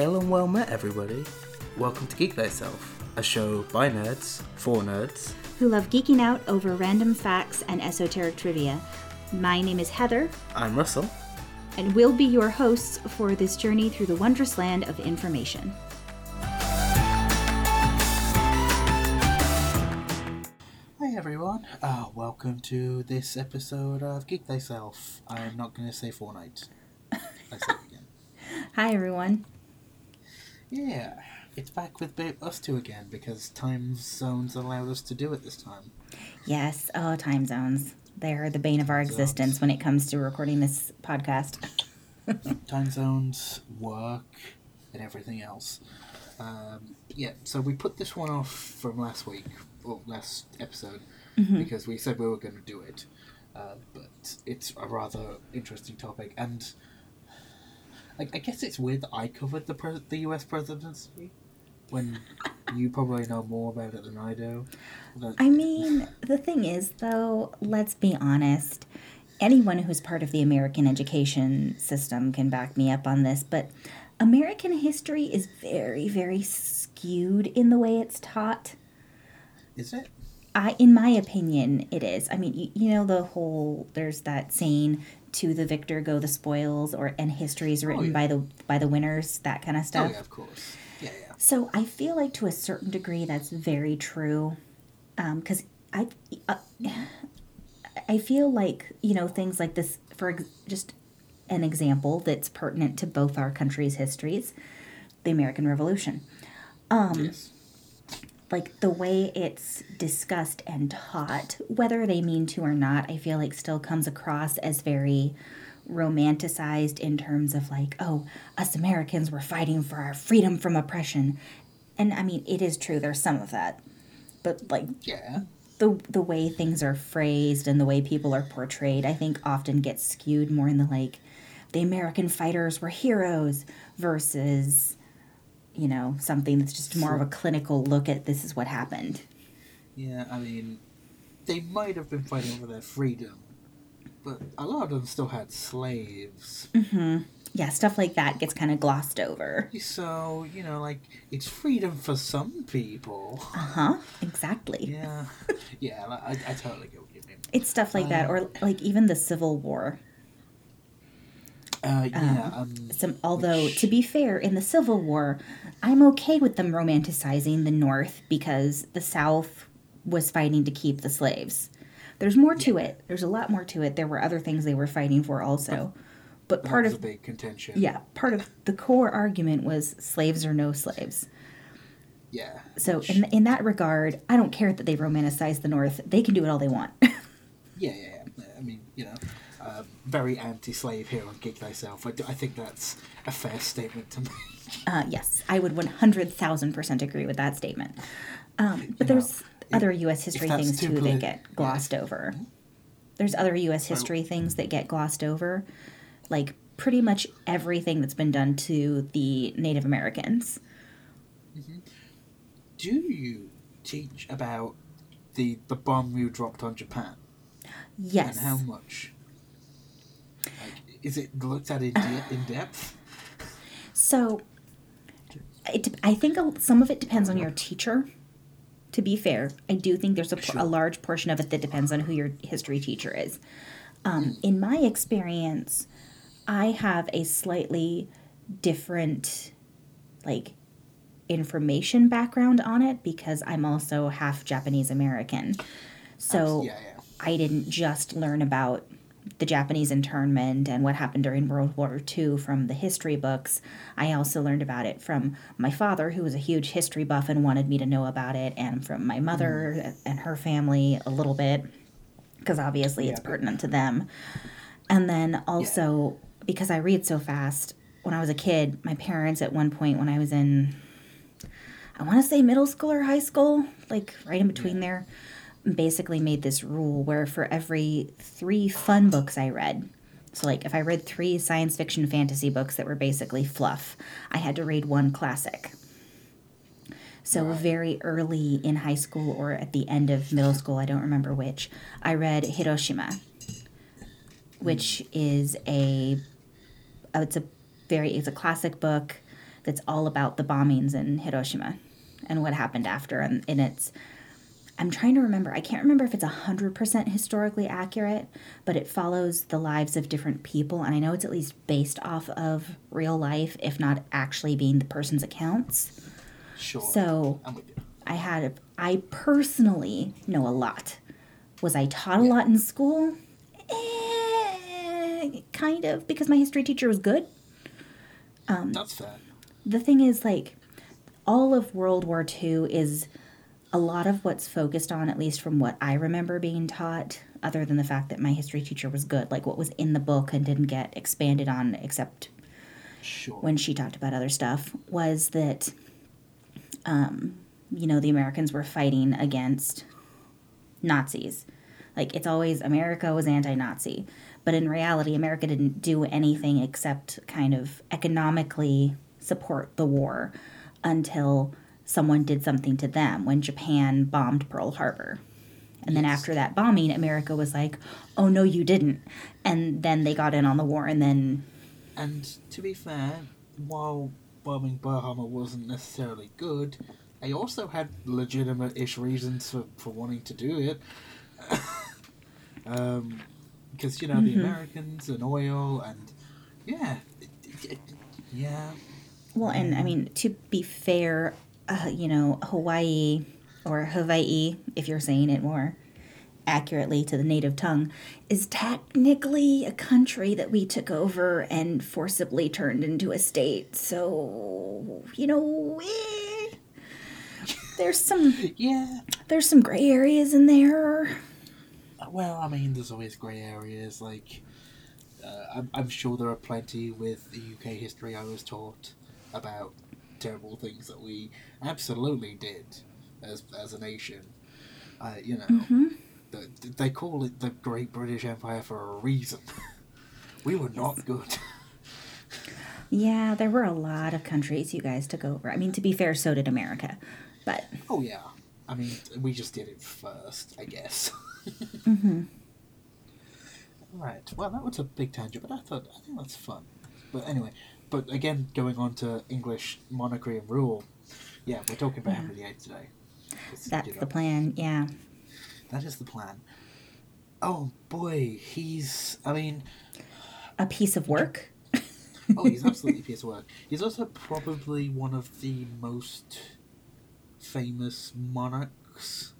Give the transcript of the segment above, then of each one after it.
Hail and well met, everybody. Welcome to Geek Thyself, a show by nerds, for nerds. who love geeking out over random facts and esoteric trivia. My name is Heather, I'm Russell. and we'll be your hosts for this journey through the wondrous land of information. Hi, everyone. Uh, welcome to this episode of Geek Thyself. I'm not going to say Fortnite. I say it again. Hi, everyone. Yeah, it's back with us two again because time zones allowed us to do it this time. Yes, oh, time zones. They're the bane of our Zones. existence when it comes to recording this podcast. time zones, work, and everything else. Um, yeah, so we put this one off from last week, or last episode, because we said we were going to do it. Uh, but it's a rather interesting topic, and I, I guess it's weird that I covered the pres- the U.S. presidency when you probably know more about it than I do. That- I mean, the thing is, though, let's be honest. Anyone who's part of the American education system can back me up on this, but American history is very, very skewed in the way it's taught. is it? I, in my opinion, it is. I mean, you, you know the whole. There's that saying, "To the victor go the spoils," or "and histories is written yeah. by the by the winners." That kind of Oh stuff. yeah, of course. Yeah, yeah. So I feel like to a certain degree that's very true, because I, uh, I feel like you know things like this. For ex- just an example that's pertinent to both our countries' histories, the American Revolution. Um, yes. Like the way it's discussed and taught, whether they mean to or not, I feel like still comes across as very romanticized in terms of like, oh, us Americans were fighting for our freedom from oppression. And I mean, it is true, there's some of that. But like Yeah. the the way things are phrased and the way people are portrayed, I think often gets skewed more in the like the American fighters were heroes versus you know something that's just more of a clinical look at this is what happened. Yeah, I mean, they might have been fighting for their freedom, but a lot of them still had slaves. Mm-hmm. Yeah, stuff like that gets kind of glossed over. So, you know, like, it's freedom for some people. Uh huh. Exactly. Yeah. Yeah, I, I totally get what you mean. It's stuff like that, or like even the Civil War. Uh, yeah, um, Some, although Which- to be fair, in the Civil War, I'm okay with them romanticizing the North because the South was fighting to keep the slaves. There's more to it. There's a lot more to it. There were other things they were fighting for also, but part of big contention. yeah, part of the core argument was slaves or no slaves. Yeah. So in in that regard, I don't care that they romanticize the North. They can do it all they want. Yeah, yeah, yeah. I mean, you know, uh, very anti-slave here on Geek Thyself. I, I think that's a fair statement to make. Uh, yes, I would 100,000% agree with that statement. Um, but You know, there's other U.S. history things too that get glossed over. There's other U.S. So- history things that get glossed over, like pretty much everything that's been done to the Native Americans. Do you teach about the, the bomb you dropped on Japan? Yes. And how much? Like, is it looked at in, de- in depth? So, it, I think some of it depends on your teacher. To be fair, I do think there's a, Sure. a large portion of it that depends on who your history teacher is. Um, in my experience, I have a slightly different, like, information background on it because I'm also half Japanese American. So yeah, yeah. I didn't just learn about the Japanese internment and what happened during World War II from the history books. I also learned about it from my father, who was a huge history buff and wanted me to know about it, and from my mother mm. and her family a little bit, because obviously it's pertinent to them. And then also, because I read so fast, when I was a kid, my parents at one point when I was in, I want to say middle school or high school, like right in between there, basically made this rule where for every three fun books I read, so like if I read three science fiction fantasy books that were basically fluff, I had to read one classic. So Right. very early in high school or at the end of middle school, I don't remember which, I read Hiroshima, which is a uh, it's a very it's a classic book that's all about the bombings in Hiroshima and what happened after. And, and it's, I'm trying to remember, I can't remember if it's 100% historically accurate, but it follows the lives of different people. And I know it's at least based off of real life, if not actually being the person's accounts. Sure. So I'm with you. I had, I personally know a lot. Was I taught a lot in school? Eh, kind of, because my history teacher was good. Um, That's fair. the thing is like all of world war ii is a lot of what's focused on at least from what i remember being taught other than the fact that my history teacher was good like what was in the book and didn't get expanded on except Sure. when she talked about other stuff was that um, you know the americans were fighting against nazis like it's always america was anti-nazi but in reality america didn't do anything except kind of economically support the war until someone did something to them when japan bombed pearl harbor and then Yes. after that bombing america was like oh no you didn't and then they got in on the war and then And to be fair, while bombing Pearl Harbor wasn't necessarily good, they also had legitimate-ish reasons for, for wanting to do it. um, because you know the Americans and oil and yeah, yeah, Well, and I mean, to be fair, uh, you know, Hawaii or Hawaii, if you're saying it more accurately to the native tongue, is technically a country that we took over and forcibly turned into a state. So, you know, eh, there's some yeah. there's some gray areas in there. Well, I mean, there's always grey areas. Like, uh, I'm, I'm sure there are plenty with the UK history I was taught about terrible things that we absolutely did as as a nation. Uh, you know, the, they call it the Great British Empire for a reason. we were not good. Yeah, there were a lot of countries you guys took over. I mean, to be fair, so did America. But oh yeah, I mean, we just did it first, I guess. mhm. Right. Well, that was a big tangent, but I thought I think that's fun. But anyway, but again, going on to English monarchy and rule. Yeah, we're talking about Yeah. Henry VIII today. you that's know, the plan. Yeah. That is the plan. Oh boy, he's. I mean, A piece of work. oh, he's absolutely a piece of work. He's also probably one of the most famous monarchs,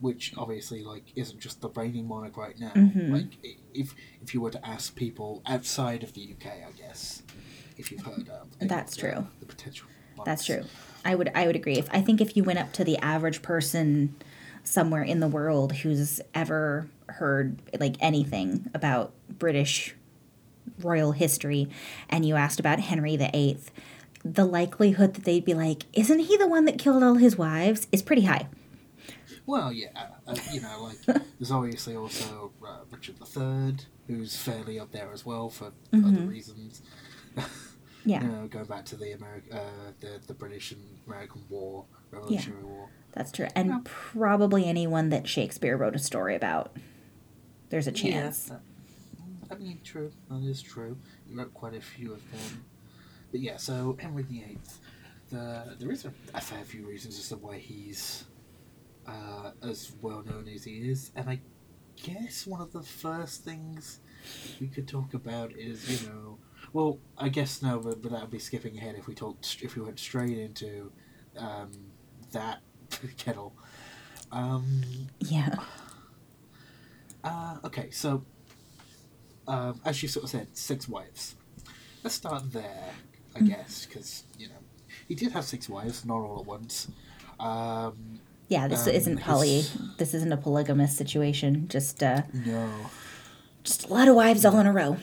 which obviously like isn't just the reigning monarch right now. Mhm. Like if if you were to ask people outside of the UK, I guess, if you've heard of any That's the, true. the potential. That's true. I would I would agree. If I think if you went up to the average person somewhere in the world who's ever heard like anything about British royal history and you asked about Henry VIII, the likelihood that they'd be like, "Isn't he the one that killed all his wives?" is pretty high. Well, yeah, uh, you know, like there's obviously also uh, Richard III, who's fairly up there as well for other Mhm. reasons. Yeah, You know, going back to the Ameri- uh, the the British and American War, Revolutionary War. that's true. And Yeah. probably anyone that Shakespeare wrote a story about. There's a chance. Yeah, that- I mean, true. That is true. He wrote quite a few of them. But yeah, so Henry VIII. The there is a, a fair few reasons as to why he's uh, as well known as he is, and I guess one of the first things we could talk about is you know, well, I guess no, but, but that would be skipping ahead if we talked if we went straight into um, that kettle. Um, Yeah. uh, okay, so um, as you sort of said, six wives. Let's start there, I Mm. guess, because you know he did have six wives, not all at once. Um, Yeah, this Um, isn't poly. his- This isn't a polygamous situation. Just uh, no, just a lot of wives all in a row.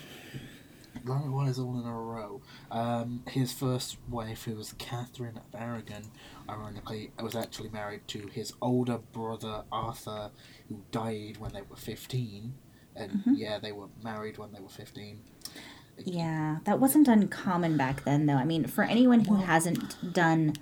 Ronald one is all in a row. Um, his first wife, who was Catherine of Aragon, ironically, was actually married to his older brother Arthur, who died when they were fifteen. And Mm-hmm. yeah, they were married when they were fifteen. Yeah, that wasn't uncommon back then, though. I mean, for anyone who Well- hasn't done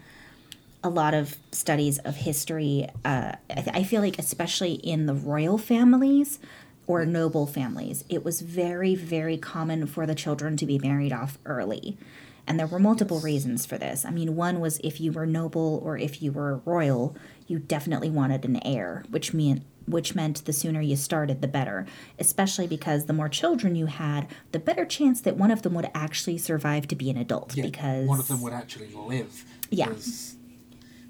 a lot of studies of history, uh, I, th- I feel like, especially in the royal families or noble families, it was very, very common for the children to be married off early. And there were multiple reasons for this. I mean, one was if you were noble or if you were royal, you definitely wanted an heir, which meant which meant the sooner you started, the better. Especially because the more children you had, the better chance that one of them would actually survive to be an adult. Yeah, because one of them would actually live. Yeah.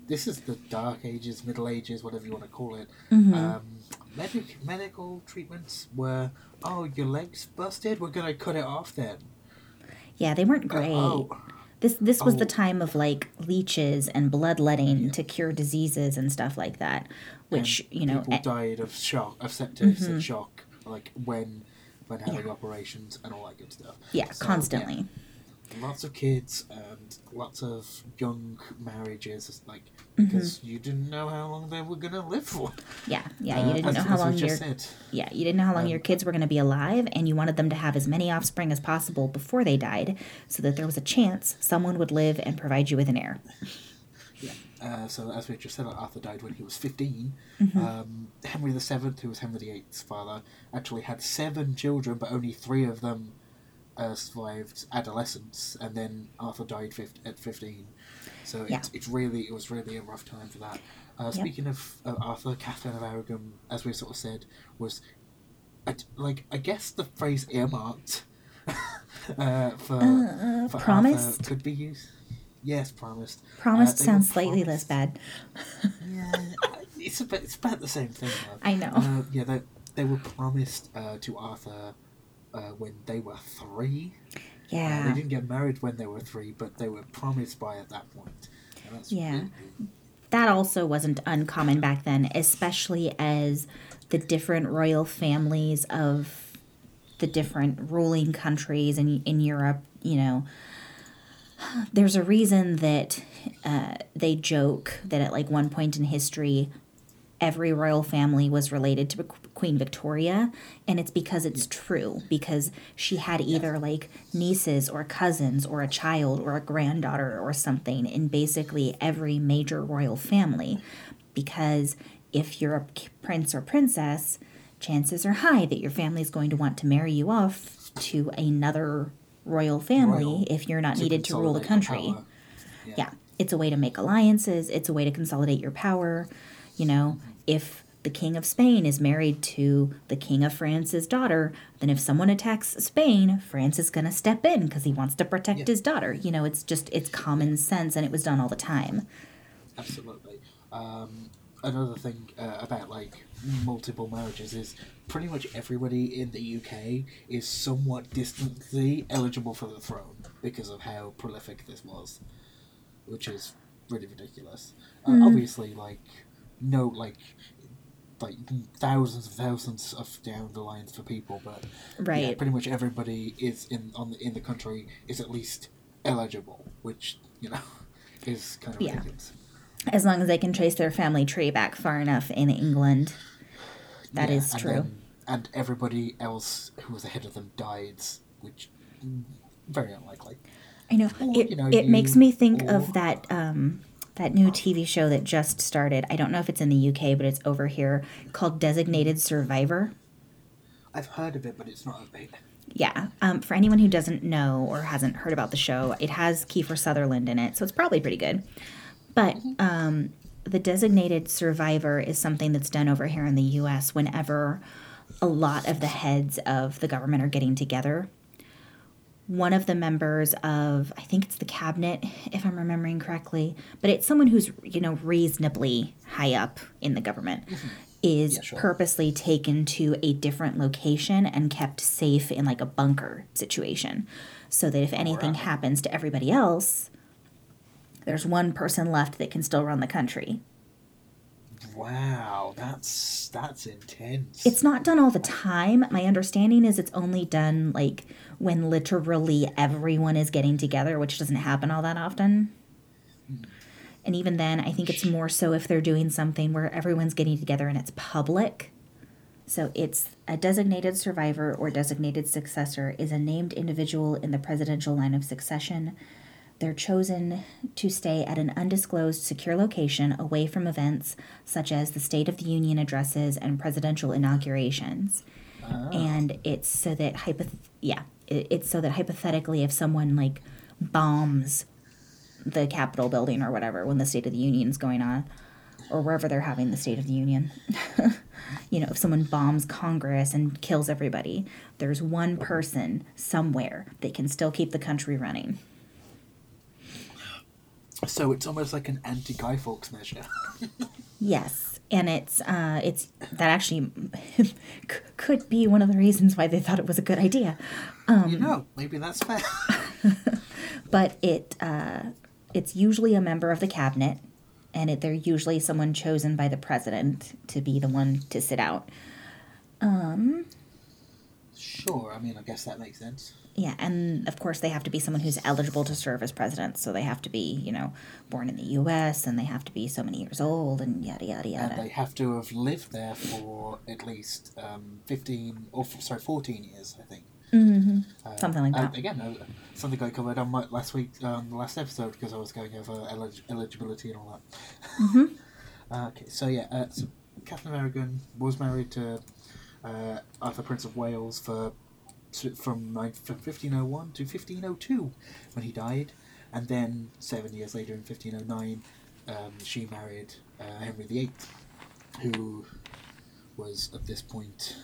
This is the Dark Ages, Middle Ages, whatever you want to call it. Mm-hmm. Um, medic, medical treatments were, oh, your leg's busted, we're going to cut it off then. yeah, they weren't Uh, great. oh, This this was the Oh. time of like leeches and bloodletting to cure diseases and stuff like that, which and you know people eh, died of shock, of sepsis and shock, like when when having operations and all that good stuff. yeah, So, constantly. Lots of kids and lots of young marriages, like Mm-hmm. because you didn't know how long they were gonna live for. Yeah, yeah, Uh, you didn't as- know how long your said. yeah you didn't know how long your kids were going to be alive, and you wanted them to have as many offspring as possible before they died, so that there was a chance someone would live and provide you with an heir. Yeah. Uh, so as we just said, Arthur died when he was 15. Mm-hmm. Um, Henry VII, who was Henry VIII's father, actually had seven children, but only three of them uh, survived adolescence, and then Arthur died fif- at 15. So Yeah. it's, it's really it was really a rough time for that. Uh, speaking of uh, Arthur, Catherine of Aragon, as we sort of said, was like I guess the phrase earmarked uh, for, Uh, for promised? Arthur could be used. Yes, promised. Promised Uh, sounds slightly less bad. yeah, it's about it's about the same thing. Though. I know. Uh, yeah, they they were promised uh, to Arthur uh, when they were three. Uh, Yeah. they didn't get married when they were three, but they were promised by at that point. And that's Yeah. really- that also wasn't uncommon back then, especially as the different royal families of the different ruling countries in, in Europe, you know, there's a reason that uh, they joke that at like one point in history, every royal family was related to Queen Victoria, and it's because it's true because she had either like nieces or cousins or a child or a granddaughter or something in basically every major royal family. Because if you're a prince or princess, chances are high that your family is going to want to marry you off to another royal family Royal if you're not needed to rule the country. power. Yeah. It's a way to make alliances, it's a way to consolidate your power. You know, if the King of Spain is married to the King of France's daughter, then if someone attacks Spain, France is going to step in because he wants to protect Yeah. his daughter. You know, it's just, it's common sense and it was done all the time. Absolutely. Um, another thing uh, about like multiple marriages is pretty much everybody in the UK is somewhat distantly eligible for the throne because of how prolific this was, which is really ridiculous. Uh, Obviously, like no, like like thousands and thousands of down the lines for people, but yeah, pretty much everybody is in on the, in the country is at least eligible, which you know is kind of Yeah. ridiculous. As long as they can trace their family tree back far enough in England. That Yeah, is and true. then- and everybody else who was ahead of them died, which mm, very unlikely. I know. Or, It, you know, it makes me think you- of that um, that new TV show that just started. I don't know if it's in the UK, but it's over here called Designated Survivor. I've heard of it, but it's not a big. Yeah. Um, for anyone who doesn't know or hasn't heard about the show, it has Kiefer Sutherland in it, so it's probably pretty good. But um, the designated survivor is something that's done over here in the U.S. whenever a lot of the heads of the government are getting together. One of the members of, I think it's the cabinet, if I'm remembering correctly, but it's someone who's, you know, reasonably high up in the government, mm-hmm. is Yeah, sure. purposely taken to a different location and kept safe in like a bunker situation. So that if anything Alright. happens to everybody else, there's one person left that can still run the country. Wow, that's that's intense. It's not done all the time. My understanding is it's only done like when literally everyone is getting together, which doesn't happen all that often. Hmm. And even then, I think it's more so if they're doing something where everyone's getting together and it's public. So it's a designated survivor or designated successor is a named individual in the presidential line of succession. They're chosen to stay at an undisclosed secure location away from events such as the State of the Union addresses and presidential inaugurations. Ah. And it's so that hypoth- yeah, it, it's so that hypothetically if someone like bombs the Capitol building or whatever when the State of the Union's going on, or wherever they're having the State of the Union. you know, if someone bombs Congress and kills everybody, there's one person somewhere that can still keep the country running. So it's almost like an anti Guy Fawkes measure. yes, and it's uh, it's that actually could be one of the reasons why they thought it was a good idea. Um, you know, maybe that's fair. but it uh, it's usually a member of the cabinet, and it, they're usually someone chosen by the president to be the one to sit out. Um, sure, I mean, I guess that makes sense. Yeah, and of course they have to be someone who's eligible to serve as president. So they have to be, you know, born in the U.S. and they have to be so many years old and yada yada yada. And they have to have lived there for at least um, fifteen or sorry, fourteen years, I think. Mm-hmm. Uh, something like that. again, uh, something I covered on my last week, um, the last episode, because I was going over elig- eligibility and all that. Mm-hmm. uh, okay, so yeah, uh, so Catherine Aragon was married to uh, Arthur Prince of Wales for from 1501 to 1502 when he died, and then seven years later in 1509, um, she married uh, Henry VIII, who was at this point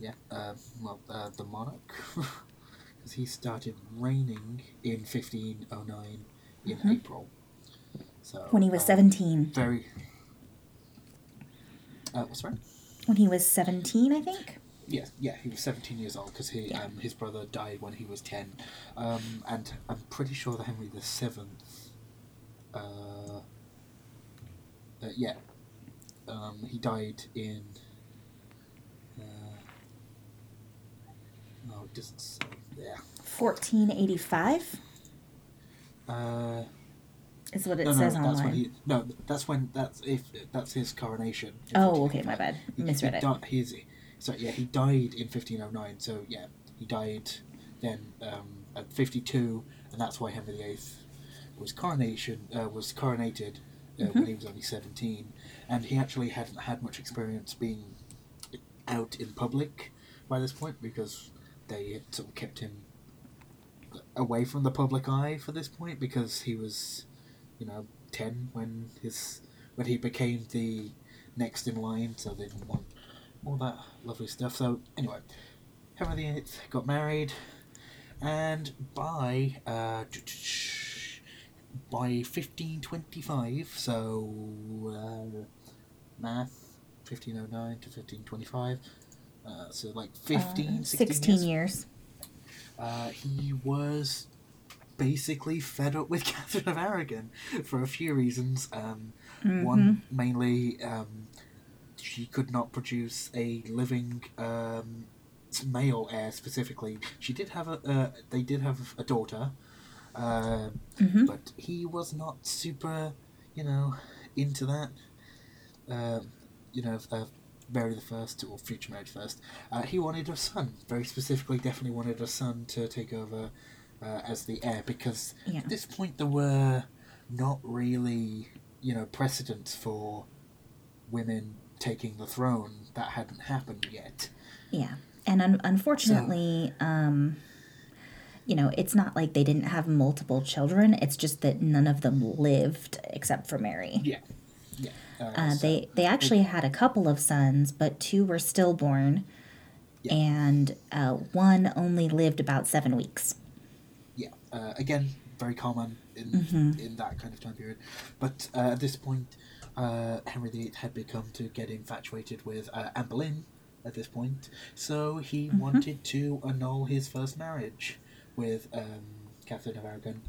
yeah, uh, well, uh, the monarch, because he started reigning in 1509 in mm-hmm. April. So when he was um, 17. Very. Uh, sorry? When he was 17, I think? Yes, yeah, he was 17 years old because he, yeah. um, his brother died when he was 10. Um, and I'm pretty sure that Henry the Seventh, uh, uh, yeah, um, he died in No, it doesn't say. Yeah. 1485? Uh, is what it no, says no, online. That's when he, no, that's when that's if that's his coronation. Oh, okay, my bad. He, Misread he, it. Di- he's, so yeah, he died in 1509. So yeah, he died then um, at 52, and that's why Henry VIII was coronation uh, was coronated uh, mm-hmm. when he was only 17, and he actually hadn't had much experience being out in public by this point because they had sort of kept him away from the public eye for this point because he was, you know, ten when his when he became the next in line, so they didn't want all that lovely stuff. So anyway, Henry VIII got married, and by uh, by fifteen twenty five, so uh, math, fifteen oh nine to fifteen twenty five. Uh, so like 15, uh, 16, years. years. Uh, he was basically fed up with Catherine of Aragon for a few reasons. Um, mm-hmm. One, mainly, um, she could not produce a living um, male heir specifically. She did have a, uh, they did have a daughter, uh, mm-hmm. but he was not super, you know, into that. Uh, you know, uh, Mary the First or future Mary the First, uh, he wanted a son. Very specifically, definitely wanted a son to take over uh, as the heir because yeah. at this point there were not really, you know, precedents for women taking the throne. That hadn't happened yet. Yeah, and un- unfortunately, so, um, you know, it's not like they didn't have multiple children. It's just that none of them lived except for Mary. Yeah, yeah. Uh, uh, they they actually had a couple of sons, but two were stillborn, yeah. and uh, one only lived about seven weeks. Uh, again, very common in mm-hmm. in that kind of time period. But uh, at this point, uh, Henry VIII had become to get infatuated with Anne Boleyn. At this point, so he mm-hmm. wanted to annul his first marriage with um, Catherine of Aragon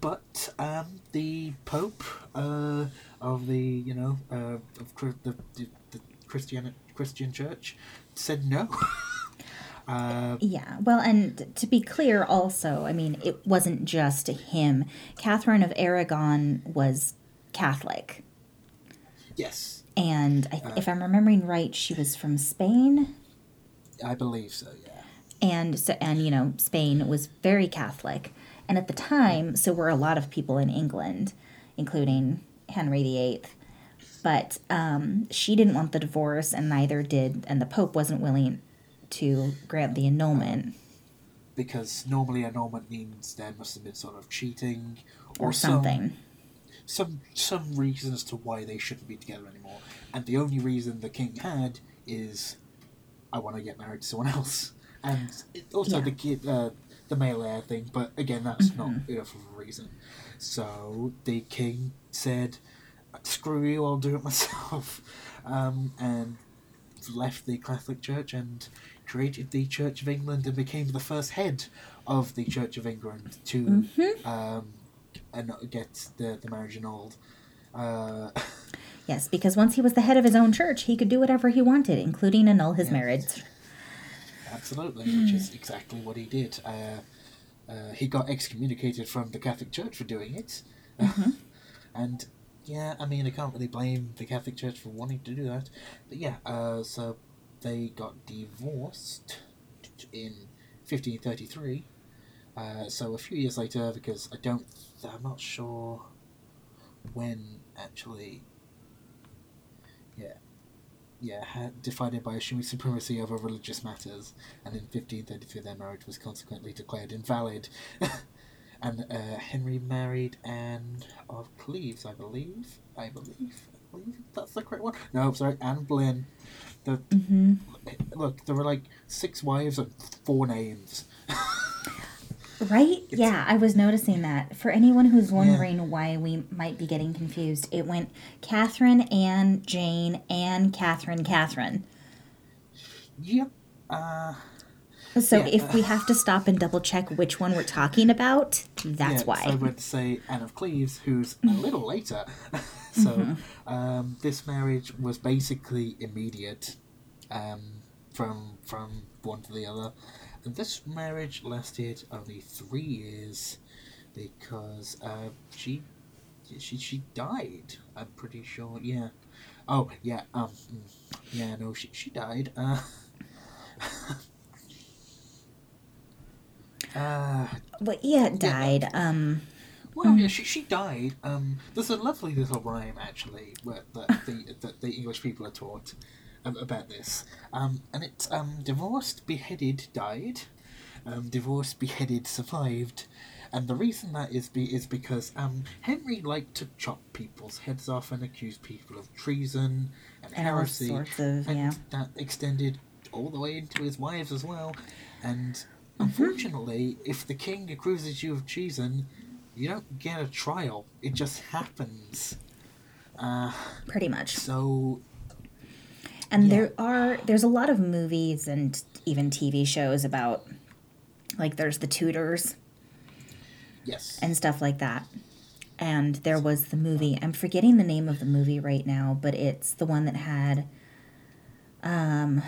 but um, the Pope uh, of the you know uh, of the, the, the Christian Christian Church said no. Uh, yeah, well, and to be clear, also, I mean, it wasn't just him. Catherine of Aragon was Catholic. Yes. And I, uh, if I'm remembering right, she was from Spain. I believe so. Yeah. And so, and you know, Spain was very Catholic. And at the time, so were a lot of people in England, including Henry VIII. But um, she didn't want the divorce, and neither did, and the Pope wasn't willing to grant the annulment. because normally annulment means there must have been sort of cheating or, some- something. some some reason as to why they shouldn't be together anymore. And the only reason the king had is, I want to get married to someone else. And it, also Yeah. the kid, uh, the male heir thing. But again, that's not Mm-hmm. enough of a reason. So the king said, "Screw you, I'll do it myself," um, and left the Catholic Church and created the Church of England and became the first head of the Church of England to Mm-hmm. um, and get the, the marriage annulled. Uh, Yes, because once he was the head of his own church, he could do whatever he wanted, including annul his Yeah. marriage. absolutely, which is exactly what he did. Uh, uh, he got excommunicated from the Catholic Church for doing it. and yeah, I mean, I can't really blame the Catholic Church for wanting to do that. But yeah, uh, so they got divorced in 1533. Uh, so a few years later, because I don't, I'm not sure when actually. Yeah, yeah, had divided by assuming supremacy over religious matters, and in 1533 their marriage was consequently declared invalid. and uh, Henry married Anne of Cleves, I believe. I believe. I believe that's the correct one. No, sorry, Anne Boleyn. The hmm look, there were like six wives and four names. Right? Yeah, I was noticing that. For anyone who's wondering why we might be getting confused, it went Catherine, Anne, Jane, Anne, Catherine, Catherine. Yep. Uh, So Yeah. if we have to stop and double check which one we're talking about, that's yeah, why. So to say Anne of Cleves, who's a little later. so Mm-hmm. um, this marriage was basically immediate um, from from one to the other. And this marriage lasted only three years because uh, she she she died. I'm pretty sure. Yeah. Oh yeah. Um. mm, Yeah. No. She she died. Uh. uh Well, yeah, died. Um, well, yeah, she, she died. Um, there's a lovely little rhyme actually that the that the English people are taught um, about this. Um, and it's um, divorced, beheaded, died. Um, divorced, beheaded, survived. And the reason that is be is because um, Henry liked to chop people's heads off and accuse people of treason and, And heresy, of- and yeah. that extended all the way into his wives as well. And Mm-hmm. unfortunately, if the king accuses you of treason, you don't get a trial. It just happens. Uh, pretty much. so And Yeah. there are there's a lot of movies and even TV shows about like there's the Tudors yes, and stuff like that. And there was the movie. I'm forgetting the name of the movie right now, but it's the one that had um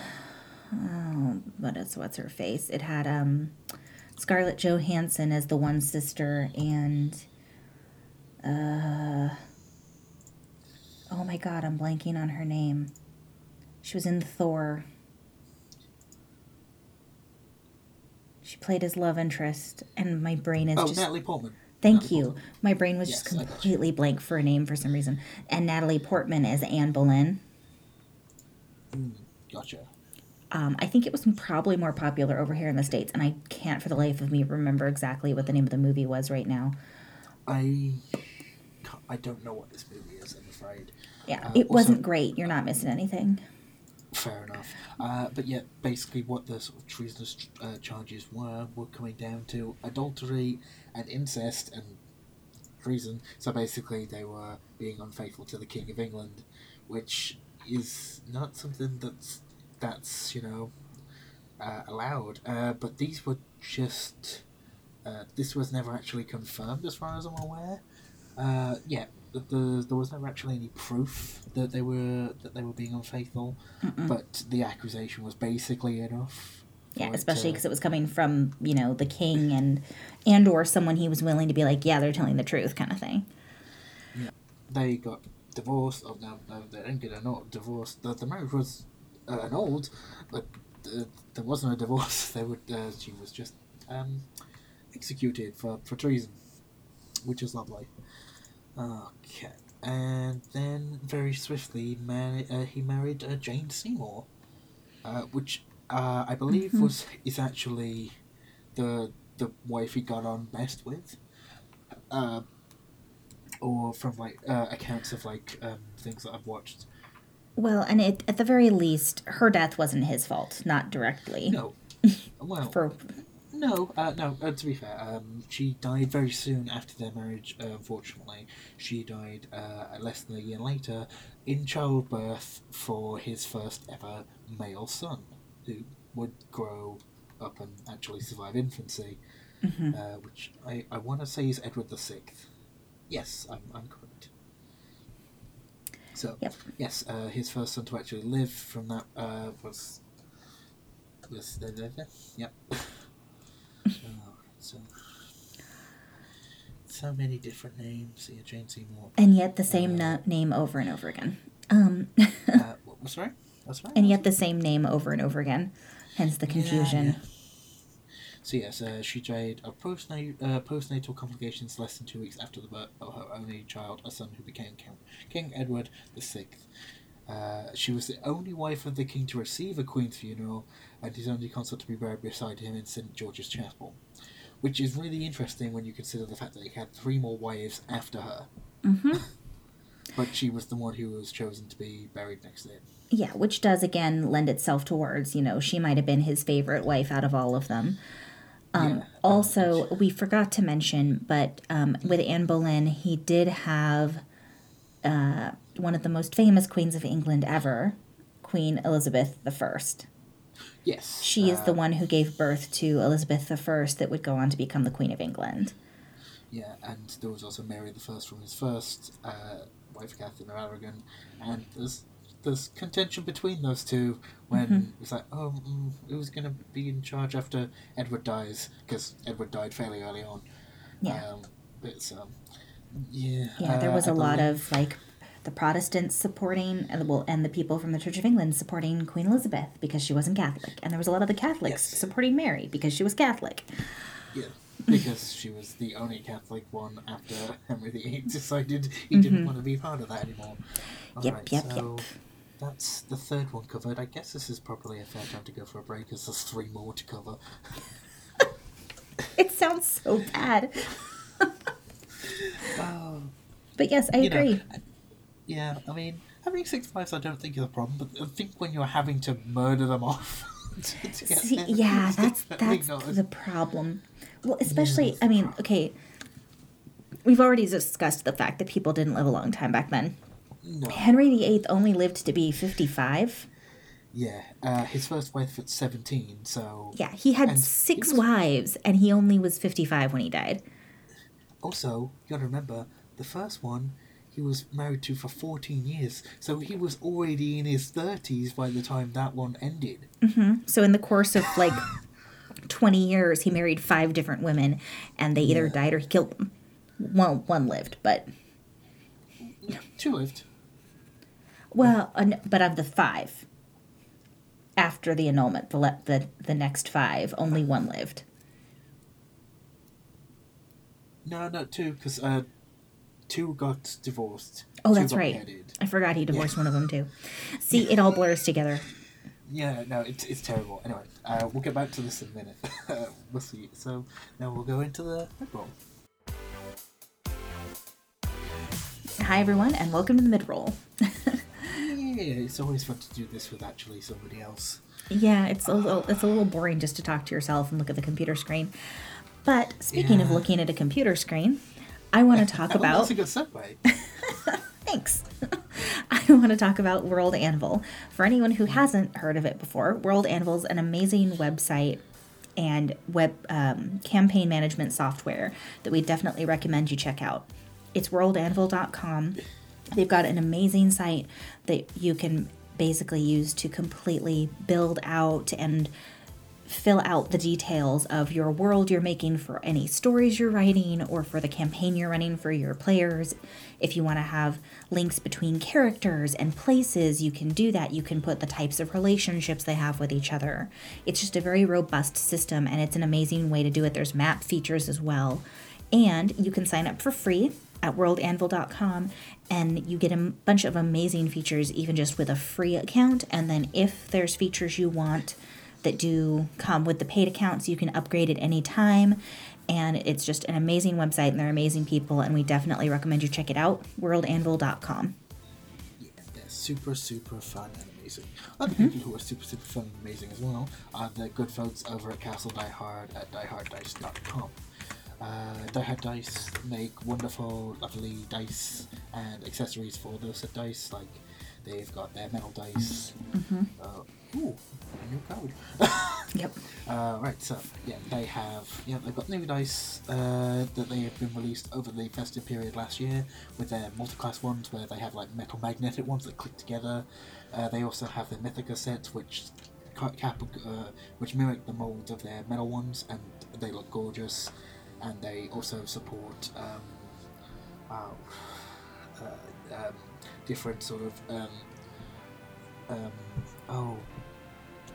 oh, but it's what's her face? It had um Scarlett Johansson as the one sister and uh Oh my god, I'm blanking on her name. She was in Thor. She played his love interest, and my brain is oh just. Natalie Portman. Thank Natalie you. Portman. My brain was just Yes, you. completely blank for a name for some reason. And Natalie Portman as Anne Boleyn. Gotcha. Um, I think it was probably more popular over here in the States, and I can't for the life of me remember exactly what the name of the movie was right now. I I don't know what this movie is. I'm afraid. Yeah, Uh, it also- wasn't great. You're not missing anything. Fair enough. Uh, but yeah, basically, what the sort of treasonous uh, charges were were coming down to adultery and incest and treason. So basically, they were being unfaithful to the King of England, which is not something that's that's you know uh, allowed. Uh, but these were just uh, this was never actually confirmed, as far as I'm aware. Uh, yeah, the, the, there was never actually any proof that they were that they were being unfaithful, but the accusation was basically enough. Yeah, especially because it was coming from you know the king and and or someone he was willing to be like, yeah, they're telling the truth, kind of thing. Yeah. they got divorced. Oh no, no, they didn't get a not divorced. The, the marriage was uh, old, but uh, there wasn't a divorce. They would. Uh, she was just um, executed for, for treason, which is lovely. Okay, and then very swiftly, mar- uh, he married uh, Jane Seymour, uh, which uh, I believe was is actually the the wife he got on best with, uh, or from like uh, accounts of like um, things that I've watched. Well, and it, at the very least, her death wasn't his fault, not directly. No, well, For no, uh, no. Uh, to be fair, um, she died very soon after their marriage. Uh, unfortunately, she died uh, less than a year later in childbirth for his first ever male son, who would grow up and actually survive infancy. Mm-hmm. Uh, which I, I want to say is Edward the Sixth. Yes, I'm, I'm correct. So Yep. yes, uh, his first son to actually live from that uh, was was yep. oh, so so many different names. Yeah, Jane Seymour. and yet the same na- name over and over again. Um, Uh, right? That's right. and yet the same name over and over again. Hence the confusion. Yeah, yeah. So yes, uh, she died of postnatal, uh, postnatal complications less than two weeks after the birth of her only child, a son who became King, King Edward the Sixth. Uh, she was the only wife of the king to receive a queen's funeral, and his only consort to be buried beside him in St George's Chapel, which is really interesting when you consider the fact that he had three more wives after her. hmm But she was the one who was chosen to be buried next to him. Yeah, which does again lend itself towards, you know, she might have been his favorite wife out of all of them. Um, Yeah, also, we forgot to mention, but um, with Anne Boleyn, he did have uh, one of the most famous queens of England ever, Queen Elizabeth I. Yes, She is the uh, one who gave birth to Elizabeth I that would go on to become the Queen of England. Yeah, and there was also Mary the First from his first uh, wife, Catherine of Aragon, and there's there's contention between those two when Mm-hmm. it's like, oh, mm, who's going to be in charge after Edward dies? Because Edward died fairly early on. Yeah. Um, but um, yeah. Yeah, there uh, was I a lot believe- of like the Protestants supporting, and well, and the people from the Church of England supporting Queen Elizabeth because she wasn't Catholic, and there was a lot of the Catholics Yes. supporting Mary because she was Catholic. Yeah, because she was the only Catholic one after Henry VIII decided he didn't want to be part of that anymore. Mm-hmm. Yep, Alright, yep, so yep. That's the third one covered. I guess this is probably a fair time to go for a break, as there's three more to cover. It sounds so bad, Oh, but yes, I you know, agree. yeah, I mean, having six wives I don't think is a problem, but I think when you're having to murder them off. to, to See, there, yeah, that's that's the problem. Well, especially, I mean, okay, we've already discussed the fact that people didn't live a long time back then. No. Henry VIII only lived to be fifty-five. Yeah, uh, his first wife at 17, so. Yeah, he had six was- wives, and he only was fifty-five when he died. Also, you gotta remember, the first one he was married to for 14 years, so he was already in his 30s by the time that one ended. Mm-hmm. So in the course of like 20 years, he married five different women and they either Yeah. died or he killed them. Well, one lived, but Two lived. Well, but of the five after the annulment, the le- the the next five, only one lived. No, not two, because uh, two got divorced. Oh, that's right. beheaded. I forgot he divorced one of them too. See, it all blurs together. Yeah, no, it's, it's terrible. Anyway, uh, we'll get back to this in a minute. we'll see. So now we'll go into the mid roll. Hi everyone, and welcome to the mid roll. Yeah, it's always fun to do this with actually somebody else. Yeah, it's a little it's a little boring just to talk to yourself and look at the computer screen. But speaking of looking at a computer screen, I want to talk about that's a good segue. Thanks. I want to talk about World Anvil. For anyone who hasn't heard of it before, World Anvil is an amazing website and web um, campaign management software that we definitely recommend you check out. It's worldanvil.com. They've got an amazing site that you can basically use to completely build out and fill out the details of your world you're making for any stories you're writing or for the campaign you're running for your players. If you want to have links between characters and places, you can do that. You can put the types of relationships they have with each other. It's just a very robust system and it's an amazing way to do it. There's map features as well. And you can sign up for free at worldanvil.com and you get a bunch of amazing features even just with a free account. And then if there's features you want, that do come with the paid account, so you can upgrade at any time. And it's just an amazing website, and they're amazing people, and we definitely recommend you check it out. WorldAnvil.com. Yeah, they're super, super fun and amazing. Other mm-hmm. people who are super, super fun and amazing as well are the good folks over at Castle Die Hard at dieharddice.com. Uh, Die Hard Dice make wonderful, lovely dice and accessories for those set dice. Like they've got their metal dice. Uh, ooh, a new code. Yep. Uh, right, so yeah, they have yeah they've got new dice uh, that they have been released over the festive period last year with their multi-class ones where they have like metal magnetic ones that click together. Uh, they also have the Mythica sets which cap uh, which mimic the molds of their metal ones and they look gorgeous. And they also support um, uh, um, different sort of um, um, oh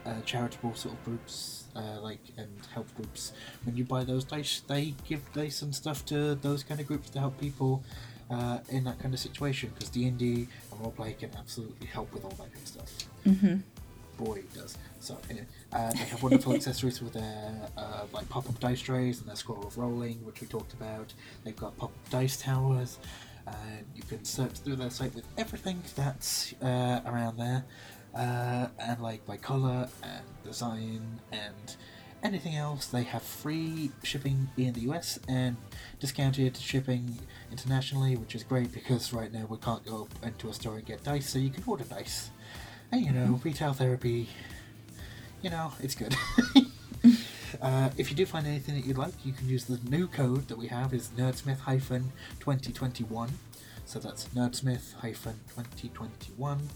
uh, charitable sort of groups, uh, like and help groups. When you buy those dice, they give dice and stuff to those kind of groups to help people uh, in that kind of situation. Because D and D and roleplay can absolutely help with all that kind of stuff. Mm-hmm. Boy, does. So anyway, uh, they have wonderful accessories with their uh, like pop-up dice trays and their scroll of rolling, which we talked about. They've got pop-up dice towers. And you can search through their site with everything that's uh, around there, uh, and like by color and design and anything else. They have free shipping in the US and discounted shipping internationally, which is great because right now we can't go into a store and get dice, so you can order dice. And you know, retail therapy, you know, it's good. uh, if you do find anything that you'd like, you can use the new code that we have is nerdsmith hyphen 2021. So that's nerdsmith hyphen 2021.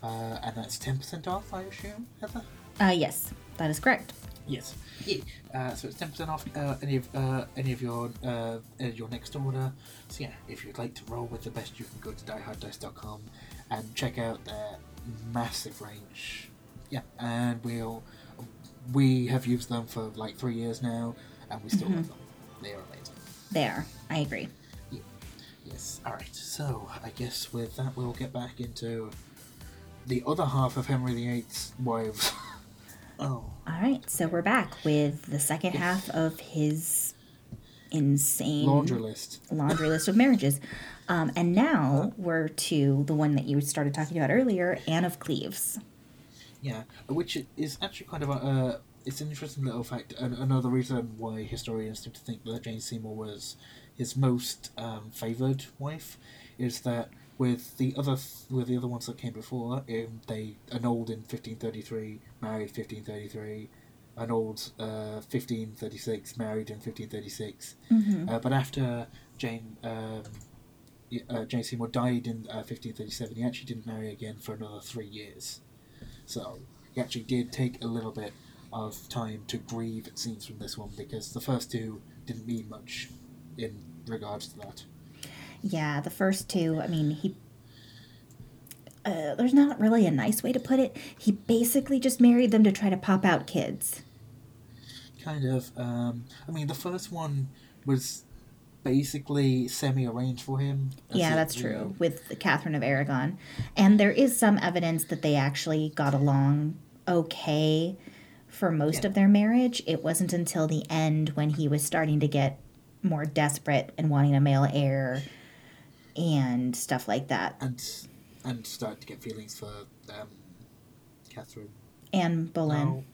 Uh, and that's 10% off, I assume, Heather? Uh, yes, that is correct. Yes. Yeah. Uh, so it's ten percent off uh, any of uh, any of your uh, uh, your next order. So yeah, if you'd like to roll with the best, you can go to dieharddice.com and check out their massive range. Yeah, and we'll we have used them for like three years now, and we still mm-hmm. love them. They are amazing. They are. I agree. Yes. All right. So I guess with that, we'll get back into the other half of Henry VIII's wives. oh. All right, so we're back with the second half of his insane Laundry list. laundry list of marriages. Um, and now we're to the one that you started talking about earlier, Anne of Cleves. Yeah, which is actually kind of a. Uh, it's an interesting little fact. and Another reason why historians seem to think that Jane Seymour was his most um, favoured wife is that with the other with the other ones that came before, um, they annulled in fifteen thirty three, married fifteen thirty three, annulled uh, fifteen thirty six, married in fifteen thirty six. Mm-hmm. Uh, but after Jane um, uh, Jane Seymour died in uh, 1537, he actually didn't marry again for another three years. So he actually did take a little bit of time to grieve, it seems, from this one because the first two didn't mean much in regards to that. Yeah, the first two, I mean, he. Uh, there's not really a nice way to put it. He basically just married them to try to pop out kids. Kind of. Um, I mean, the first one was basically semi-arranged for him. yeah, that's true with Catherine of Aragon, and there is some evidence that they actually got along okay for most Yeah. of their marriage. It wasn't until the end when he was starting to get more desperate and wanting a male heir and stuff like that. And and started to get feelings for um, Catherine. And Boleyn. Oh,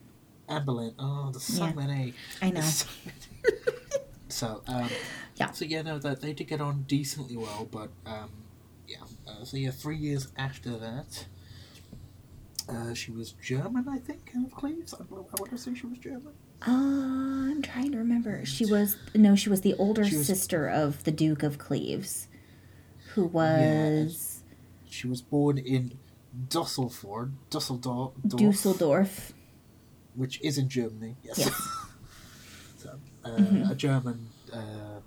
Boleyn. Oh, there's so Yeah. many. I know. So many. so um, Yeah. So yeah, no, that they did get on decently well, but um, yeah. Uh, so yeah, three years after that, uh, she was German, I think, Anne of Cleves. I, I want to say she was German. Uh, I'm trying to remember. She was no, she was the older was- sister of the Duke of Cleves, who was She was born in Dusselford, Dusseldorf, Dusseldorf. Which is in Germany. Yes. Yes. Mm-hmm. uh, a German uh,